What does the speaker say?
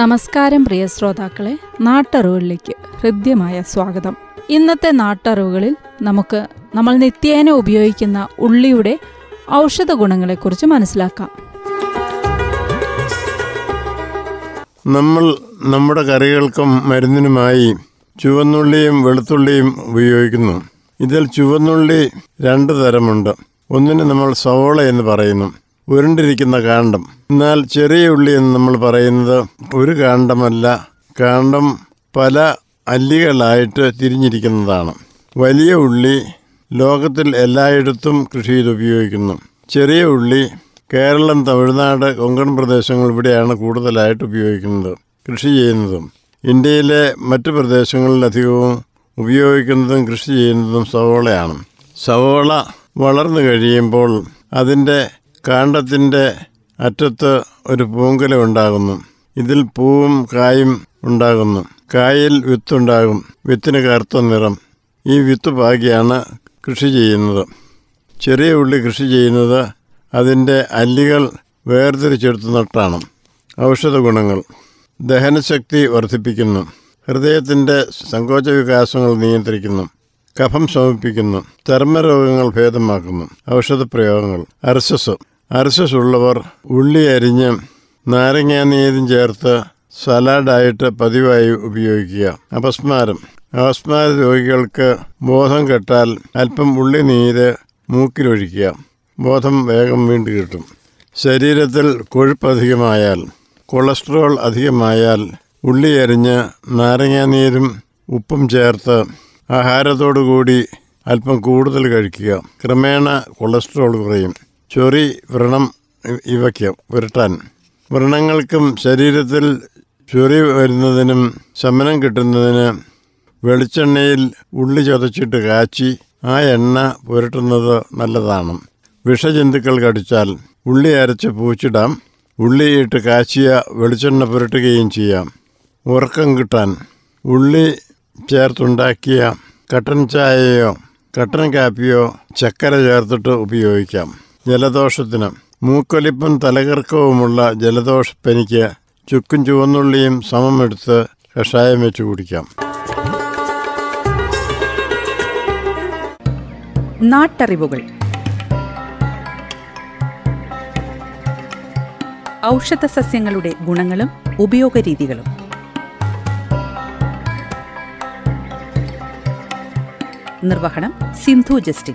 നമസ്കാരം പ്രിയ ശ്രോതാക്കളെ നാട്ടറിവുകളിലേക്ക് ഹൃദ്യമായ സ്വാഗതം. ഇന്നത്തെ നാട്ടറിവുകളിൽ നമുക്ക് നമ്മൾ നിത്യേന ഉപയോഗിക്കുന്ന ഉള്ളിയുടെ ഔഷധ ഗുണങ്ങളെക്കുറിച്ച് മനസ്സിലാക്കാം. നമ്മൾ നമ്മുടെ കറികൾക്കും മരുന്നിനുമായി ചുവന്നുള്ളിയും വെളുത്തുള്ളിയും ഉപയോഗിക്കുന്നു. ഇതിൽ ചുവന്നുള്ളി രണ്ട് തരമുണ്ട്. ഒന്നിന് നമ്മൾ സവോള എന്ന് പറയുന്നു. ഉരുണ്ടിരിക്കുന്ന കാണ്ഡം. എന്നാൽ ചെറിയ ഉള്ളി എന്ന് നമ്മൾ പറയുന്നത് ഒരു കാണ്ഡമല്ല. കാണ്ഡം പല അല്ലികളായിട്ട് തിരിഞ്ഞിരിക്കുന്നതാണ്. വലിയ ഉള്ളി ലോകത്തിൽ എല്ലായിടത്തും കൃഷി ചെയ്ത് ഉപയോഗിക്കുന്നു. ചെറിയ ഉള്ളി കേരളം തമിഴ്നാട് കൊങ്കൺ പ്രദേശങ്ങൾ ഇവിടെയാണ് കൂടുതലായിട്ട് ഉപയോഗിക്കുന്നത് കൃഷി ചെയ്യുന്നതും. ഇന്ത്യയിലെ മറ്റു പ്രദേശങ്ങളിലധികവും ഉപയോഗിക്കുന്നതും കൃഷി ചെയ്യുന്നതും സവോളയാണ്. സവോള വളർന്നു കഴിയുമ്പോൾ അതിന്റെ കാണ്ടത്തിന്റെ അറ്റത്ത് ഒരു പൂങ്കല ഉണ്ടാകുന്നു. ഇതിൽ പൂവും കായും ഉണ്ടാകുന്നു. കായിൽ വിത്തുണ്ടാകും. വിത്തിന് കറുത്ത നിറം. ഈ വിത്ത് പാകിയാണ് കൃഷി ചെയ്യുന്നത്. ചെറിയ ഉള്ളി കൃഷി ചെയ്യുന്നത് അതിന്റെ അല്ലികൾ വേർതിരിച്ചെടുത്ത് നട്ടാണ്. ഔഷധ ഗുണങ്ങൾ. ദഹനശക്തി വർദ്ധിപ്പിക്കുന്നു. ഹൃദയത്തിന്റെ സങ്കോച വികാസങ്ങൾ നിയന്ത്രിക്കുന്നു. കഫം ശമിപ്പിക്കുന്നു. ചർമ്മരോഗങ്ങൾ ഭേദമാക്കുന്നു. ഔഷധ പ്രയോഗങ്ങൾ അർശസ് അർശസ് ഉള്ളവർ ഉള്ളി അരിഞ്ഞ് നാരങ്ങാനീരും ചേർത്ത് സലാഡായിട്ട് പതിവായി ഉപയോഗിക്കുക. അപസ്മാരം. അപസ്മാര രോഗികൾക്ക് ബോധം കെട്ടാൽ അല്പം ഉള്ളി നീര് മൂക്കിലൊഴിക്കുക. ബോധം വേഗം വീണ്ടു കിട്ടും. ശരീരത്തിൽ കൊഴുപ്പ് അധികമായാൽ കൊളസ്ട്രോൾ അധികമായാൽ ഉള്ളി അരിഞ്ഞ് നാരങ്ങാനീരും ഉപ്പും ചേർത്ത് ആഹാരത്തോടുകൂടി അല്പം കൂടുതൽ കഴിക്കുക. ക്രമേണ കൊളസ്ട്രോൾ കുറയും. ചൊറി വ്രണം ഇവയ്ക്ക് പുരട്ടാൻ വ്രണങ്ങൾക്കും ശരീരത്തിൽ ചൊറി വരുന്നതിനും ശമനം കിട്ടുന്നതിന് വെളിച്ചെണ്ണയിൽ ഉള്ളി ചതച്ചിട്ട് കാച്ചി ആ എണ്ണ പുരട്ടുന്നത് നല്ലതാണ്. വിഷജന്തുക്കൾ കടിച്ചാൽ ഉള്ളി അരച്ച് പൂച്ചിടാം. ഉള്ളിയിട്ട് കാച്ചിയ വെളിച്ചെണ്ണ പുരട്ടുകയും ചെയ്യാം. ഉറക്കം കിട്ടാൻ ഉള്ളി ചേർത്തുണ്ടാക്കിയ കട്ടൻ ചായയോ കട്ടൻ കാപ്പിയോ ചക്കര ചേർത്തിട്ട് ഉപയോഗിക്കാം. ജലദോഷത്തിന്. മൂക്കൊലിപ്പും തലകർക്കവുമുള്ള ജലദോഷപ്പനിക്ക് ചുക്കും ചുവന്നുള്ളിയും സമമെടുത്ത് കഷായം വെച്ച് കുടിക്കാം. നാട്ടറിവുകൾ. ഔഷധ സസ്യങ്ങളുടെ ഗുണങ്ങളും ഉപയോഗരീതികളും. നിർവഹണം സിന്ധു ജസ്റ്റിൻ.